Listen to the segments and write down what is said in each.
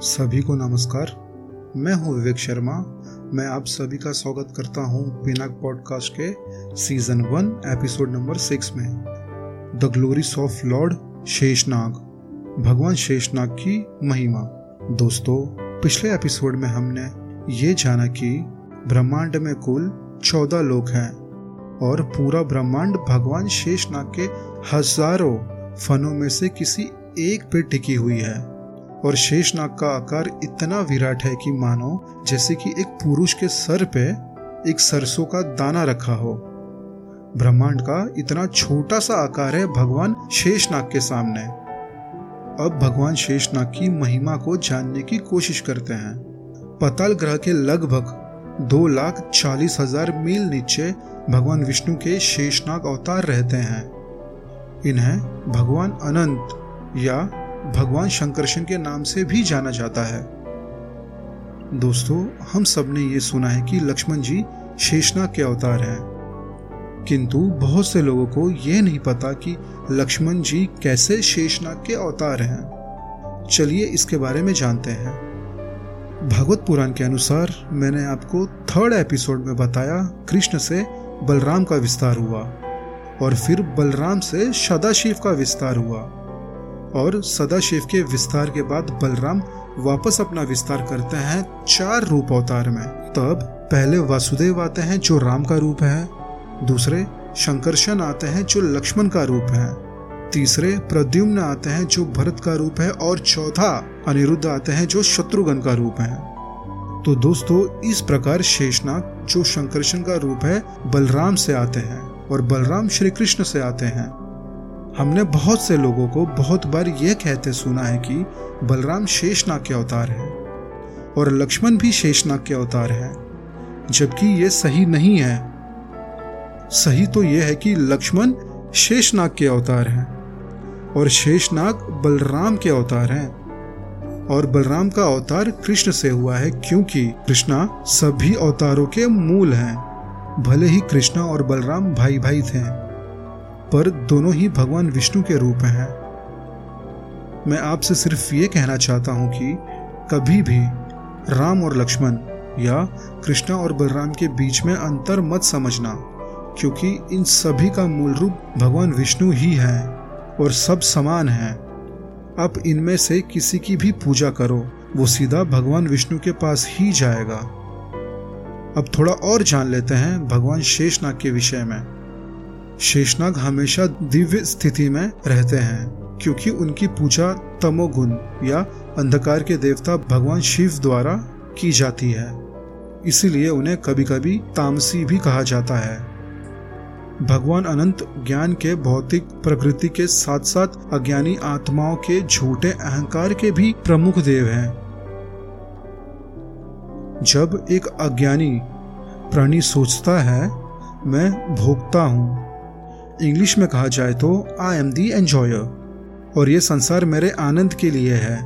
सभी को नमस्कार। मैं हूँ विवेक शर्मा। मैं आप सभी का स्वागत करता हूँ पिनाक पॉडकास्ट के season one, episode number six में। The glories of Lord Sheshnag, भगवान शेषनाग की महिमा। दोस्तों, पिछले एपिसोड में हमने ये जाना कि ब्रह्मांड में कुल चौदह लोग हैं और पूरा ब्रह्मांड भगवान शेषनाग के हज़ारों फनों में से किसी एक पे टिकी हुई है। और शेषनाग का आकार इतना विराट है कि मानो जैसे कि एक पुरुष के सर पे एक सरसों का दाना रखा हो। ब्रह्मांड का इतना छोटा सा आकार है भगवान शेषनाग के सामने। अब भगवान शेषनाग की महिमा को जानने की कोशिश करते हैं। पताल ग्रह के लगभग दो लाख चालीस हज़ार मील नीचे भगवान विष्णु के शेषनाग अवतार रहते हैं। इन्हें भगवान अनंत या भगवान शंकरशन के नाम से भी जाना जाता है। दोस्तों, हम सबने ये सुना है कि लक्ष्मण जी शेषनाग के अवतार हैं। किंतु बहुत से लोगों को यह नहीं पता कि लक्ष्मण जी कैसे शेषनाग के अवतार हैं। चलिए इसके बारे में जानते हैं। भगवत पुराण के अनुसार मैंने आपको थर्ड एपिसोड में बताया, कृष्ण से बलराम का विस्तार हुआ और फिर बलराम से सदाशिव का विस्तार हुआ। और सदाशिव के विस्तार के बाद बलराम वापस अपना विस्तार करते हैं चार रूप अवतार में। तब पहले वासुदेव आते हैं, जो राम का रूप है। दूसरे शंकरशन आते हैं, जो लक्ष्मण का रूप है। तीसरे प्रद्युम्न आते हैं, जो भरत का रूप है। और चौथा अनिरुद्ध आते हैं, जो शत्रुघ्न का रूप है। तो दोस्तों, इस प्रकार शेषनाग, जो शंकरशन का रूप है, बलराम से आते हैं और बलराम श्री कृष्ण से आते हैं। हमने बहुत से लोगों को बहुत बार यह कहते सुना है कि बलराम शेषनाग के अवतार है और लक्ष्मण भी शेषनाग के अवतार है। जबकि यह सही नहीं है। सही तो यह है कि लक्ष्मण शेषनाग के अवतार हैं और शेषनाग बलराम के अवतार हैं। और बलराम का अवतार कृष्ण से हुआ है क्योंकि कृष्णा सभी अवतारों के मूल हैं। भले ही कृष्णा और बलराम भाई भाई थे। पर दोनों ही भगवान विष्णु के रूप हैं। मैं आपसे सिर्फ़ ये कहना चाहता हूँ कि कभी भी राम और लक्ष्मण या कृष्णा और बलराम के बीच में अंतर मत समझना, क्योंकि इन सभी का मूल रूप भगवान विष्णु ही है और सब समान हैं। आप इनमें से किसी की भी पूजा करो, वो सीधा भगवान विष्णु के पास ही जाएगा। अब थोड़ा और जान लेते हैं भगवान शेषनाग के विषय में। शेषनाग हमेशा दिव्य स्थिति में रहते हैं, क्योंकि उनकी पूजा तमोगुण या अंधकार के देवता भगवान शिव द्वारा की जाती है। इसीलिए उन्हें कभी कभी तामसी भी कहा जाता है। भगवान अनंत ज्ञान के, भौतिक प्रकृति के साथ साथ अज्ञानी आत्माओं के झूठे अहंकार के भी प्रमुख देव हैं। जब एक अज्ञानी प्राणी सोचता है, मैं भोगता हूँ इंग्लिश में कहा जाए तो आई एम दी एंजॉयर और ये संसार मेरे आनंद के लिए है।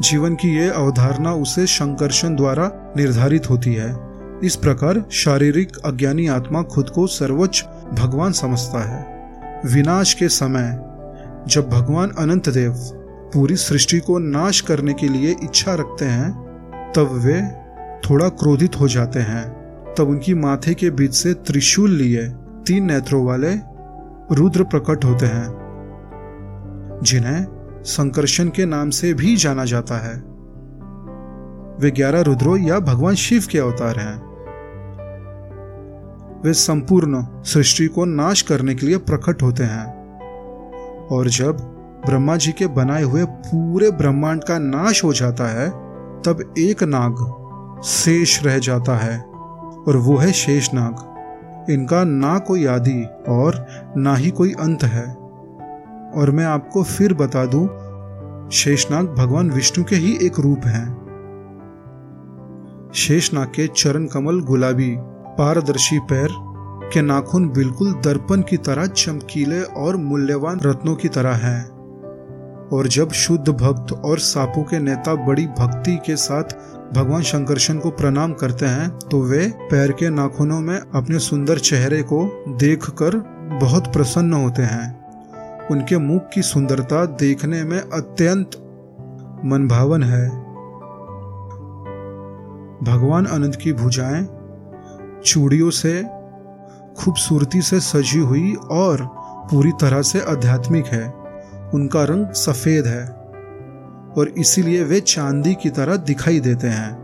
जीवन की ये अवधारणा उसे शंकर्षण द्वारा निर्धारित होती है। इस प्रकार शारीरिक अज्ञानी आत्मा खुद को सर्वोच्च भगवान समझता है। विनाश के समय, जब भगवान अनंत देव पूरी सृष्टि को नाश करने के लिए इच्छा रखते हैं, तब वे थोड़ा क्रोधित हो जाते हैं। तब उनकी माथे के बीच से त्रिशूल लिए तीन नेत्रों वाले रुद्र प्रकट होते हैं, जिन्हें संकर्षण के नाम से भी जाना जाता है। वे ग्यारह रुद्रों या भगवान शिव के अवतार हैं। वे संपूर्ण सृष्टि को नाश करने के लिए प्रकट होते हैं, और जब ब्रह्मा जी के बनाए हुए पूरे ब्रह्मांड का नाश हो जाता है, तब एक नाग शेष रह जाता है, और वो है शेष नाग इनका ना कोई आदि और ना ही कोई अंत है। और मैं आपको फिर बता दूँ, शेषनाग भगवान विष्णु के ही एक रूप हैं। शेषनाग के चरण कमल, गुलाबी, पारदर्शी पैर, के नाखून बिल्कुल दर्पण की तरह चमकीले और मूल्यवान रत्नों की तरह हैं। और जब शुद्ध भक्त और सापों के नेता बड़ी भक्ति के साथ भगवान शंकरशन को प्रणाम करते हैं तो वे पैर के नाखूनों में अपने सुंदर चेहरे को देखकर बहुत प्रसन्न होते हैं। उनके मुख की सुंदरता देखने में अत्यंत मनभावन है। भगवान अनंत की भुजाएँ चूड़ियों से, खूबसूरती से सजी हुई और पूरी तरह से आध्यात्मिक है। उनका रंग सफ़ेद है और इसीलिए वे चांदी की तरह दिखाई देते हैं।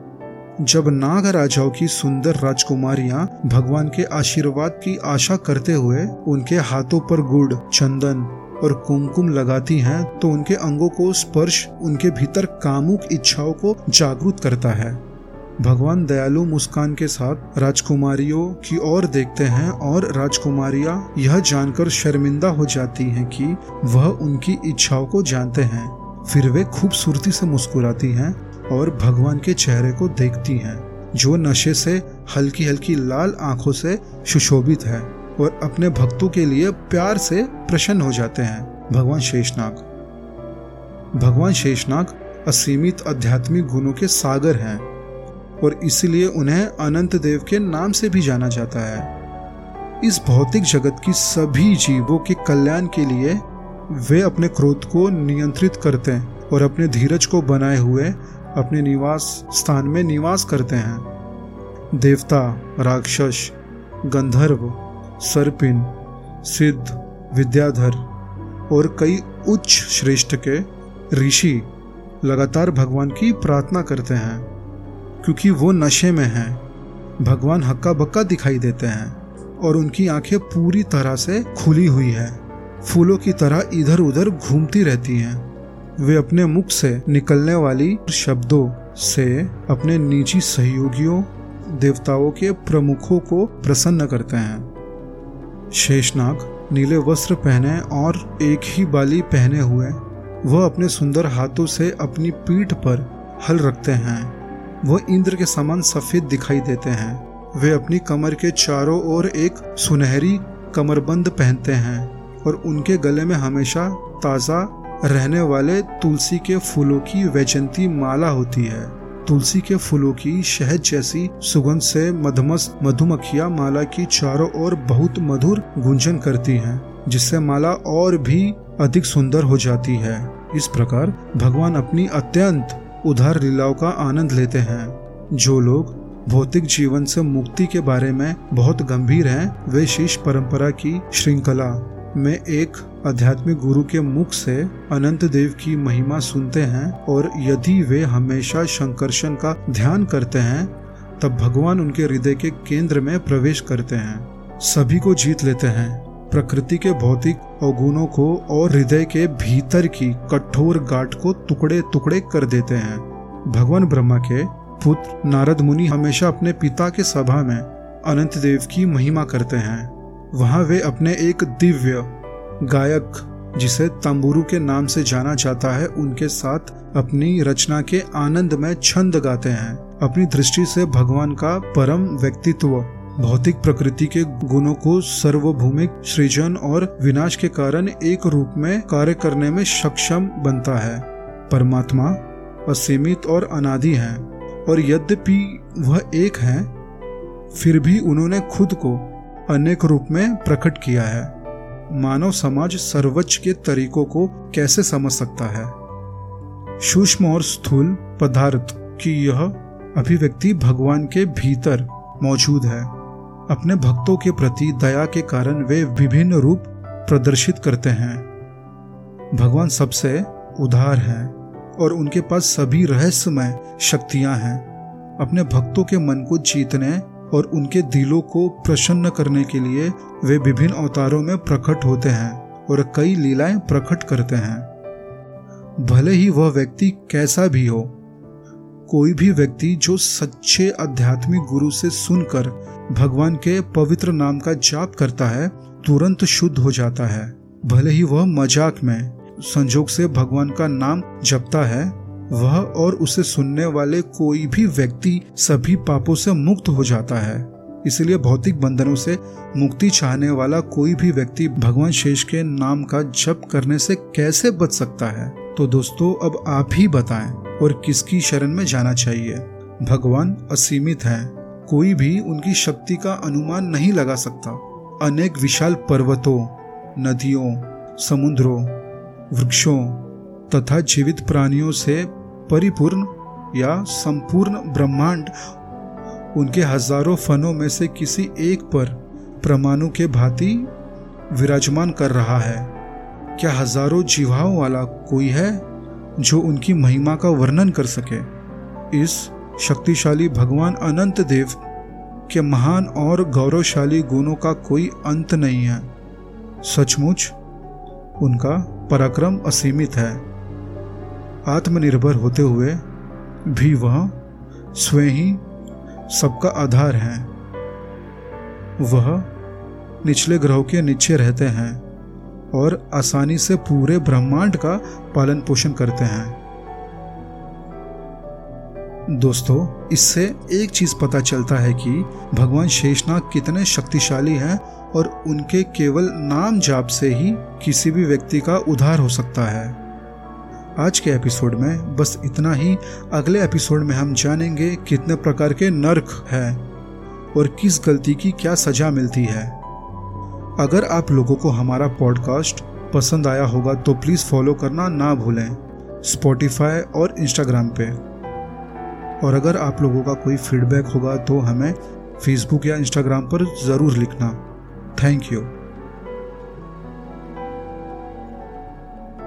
जब नाग राजाओं की सुंदर राजकुमारियाँ भगवान के आशीर्वाद की आशा करते हुए उनके हाथों पर गुड़, चंदन और कुमकुम लगाती हैं तो उनके अंगों को स्पर्श, उनके भीतर कामुक इच्छाओं को जागरूक करता है। भगवान दयालु मुस्कान के साथ राजकुमारियों की ओर देखते हैं और राजकुमारियाँ यह जानकर शर्मिंदा हो जाती हैं कि वह उनकी इच्छाओं को जानते हैं। फिर वे खूबसूरती से मुस्कुराती हैं और भगवान के चेहरे को देखती हैं, जो नशे से हल्की हल्की लाल आँखों से सुशोभित है और अपने भक्तों के लिए प्यार से प्रसन्न हो जाते हैं। भगवान शेषनाग। भगवान शेषनाग असीमित आध्यात्मिक गुणों के सागर हैं। और इसलिए उन्हें अनंत देव के नाम से भी जाना जाता है। इस भौतिक जगत की सभी जीवों के कल्याण के लिए वे अपने क्रोध को नियंत्रित करते हैं और अपने धीरज को बनाए हुए अपने निवास स्थान में निवास करते हैं। देवता, राक्षस, गंधर्व, सर्पिन, सिद्ध, विद्याधर और कई उच्च श्रेष्ठ के ऋषि लगातार भगवान की प्रार्थना करते हैं। क्योंकि वो नशे में हैं। भगवान हक्का बक्का दिखाई देते हैं और उनकी आँखें पूरी तरह से खुली हुई है। फूलों की तरह इधर उधर घूमती रहती हैं। वे अपने मुख से निकलने वाली शब्दों से अपने निजी सहयोगियों, देवताओं के प्रमुखों को प्रसन्न करते हैं। शेषनाग नीले वस्त्र पहने और एक ही बाली पहने हुए, वह अपने सुंदर हाथों से अपनी पीठ पर हल रखते हैं। वह इंद्र के समान सफ़ेद दिखाई देते हैं। वे अपनी कमर के चारों ओर एक सुनहरी कमरबंद पहनते हैं और उनके गले में हमेशा ताज़ा रहने वाले तुलसी के फूलों की वैजंती माला होती है। तुलसी के फूलों की शहद जैसी सुगंध से मधमस मधुमक्खिया माला की चारों ओर बहुत मधुर गुंजन करती हैं, जिससे माला और भी अधिक सुंदर हो जाती है। इस प्रकार भगवान अपनी अत्यंत उधार लीलाओं का आनंद लेते हैं। जो लोग भौतिक जीवन से मुक्ति के बारे में बहुत गंभीर हैं, वे शीश परंपरा की श्रृंखला में एक आध्यात्मिक गुरु के मुख से अनंत देव की महिमा सुनते हैं और यदि वे हमेशा शंकरशन का ध्यान करते हैं, तब भगवान उनके हृदय के केंद्र में प्रवेश करते हैं। सभी को जीत लेते हैं। प्रकृति के भौतिक अवगुणों को और हृदय के भीतर की कठोर गाठ को टुकड़े टुकड़े कर देते हैं। भगवान ब्रह्मा के पुत्र नारद मुनि हमेशा अपने पिता के सभा में अनंत देव की महिमा करते हैं। वहाँ वे अपने एक दिव्य गायक, जिसे तंबुरु के नाम से जाना जाता है, उनके साथ अपनी रचना के आनंद में छंद गाते हैं। अपनी दृष्टि से भगवान का परम व्यक्तित्व भौतिक प्रकृति के गुणों को सर्वभूमिक सृजन और विनाश के कारण एक रूप में कार्य करने में सक्षम बनता है। परमात्मा असीमित और अनादि है, और यद्यपि वह एक है, फिर भी उन्होंने खुद को अनेक रूप में प्रकट किया है। मानव समाज सर्वोच्च के तरीकों को कैसे समझ सकता है? सूक्ष्म और स्थूल पदार्थ की यह अभिव्यक्ति भगवान के भीतर मौजूद है। अपने भक्तों के प्रति दया के कारण वे विभिन्न रूप प्रदर्शित करते हैं। भगवान सबसे उधार हैं और उनके पास सभी रहस्यमय शक्तियाँ हैं। अपने भक्तों के मन को जीतने और उनके दिलों को प्रसन्न करने के लिए वे विभिन्न अवतारों में प्रकट होते हैं और कई लीलाएँ प्रकट करते हैं। भले ही वह व्यक्ति कैसा भी हो कोई भी व्यक्ति जो सच्चे आध्यात्मिक गुरु से सुनकर भगवान के पवित्र नाम का जाप करता है, तुरंत शुद्ध हो जाता है। भले ही वह मज़ाक में संजोग से भगवान का नाम जपता है, वह और उसे सुनने वाले कोई भी व्यक्ति सभी पापों से मुक्त हो जाता है। इसलिए भौतिक बंधनों से मुक्ति चाहने वाला कोई भी व्यक्ति भगवान शेष के नाम का जप करने से कैसे बच सकता है? तो दोस्तों, अब आप ही बताएँ। और किसकी शरण में जाना चाहिए? भगवान असीमित हैं। कोई भी उनकी शक्ति का अनुमान नहीं लगा सकता। अनेक विशाल पर्वतों, नदियों, समुद्रों, वृक्षों तथा जीवित प्राणियों से परिपूर्ण या संपूर्ण ब्रह्मांड उनके हज़ारों फनों में से किसी एक पर परमाणु के भांति विराजमान कर रहा है। क्या हज़ारों जीवाओं वाला कोई है? जो उनकी महिमा का वर्णन कर सके। इस शक्तिशाली भगवान अनंत देव के महान और गौरवशाली गुणों का कोई अंत नहीं है। सचमुच, उनका पराक्रम असीमित है। आत्मनिर्भर होते हुए भी वह स्वयं ही सबका आधार है। वह निचले ग्रहों के नीचे रहते हैं। और आसानी से पूरे ब्रह्मांड का पालन पोषण करते हैं। दोस्तों, इससे एक चीज़ पता चलता है कि भगवान शेषनाग कितने शक्तिशाली हैं और उनके केवल नाम जाप से ही किसी भी व्यक्ति का उद्धार हो सकता है। आज के एपिसोड में बस इतना ही। अगले एपिसोड में हम जानेंगे कितने प्रकार के नर्क है और किस गलती की क्या सजा मिलती है। अगर आप लोगों को हमारा पॉडकास्ट पसंद आया होगा तो प्लीज़ फॉलो करना ना भूलें स्पॉटिफाई और इंस्टाग्राम पे। और अगर आप लोगों का कोई फीडबैक होगा तो हमें फेसबुक या इंस्टाग्राम पर ज़रूर लिखना। Thank you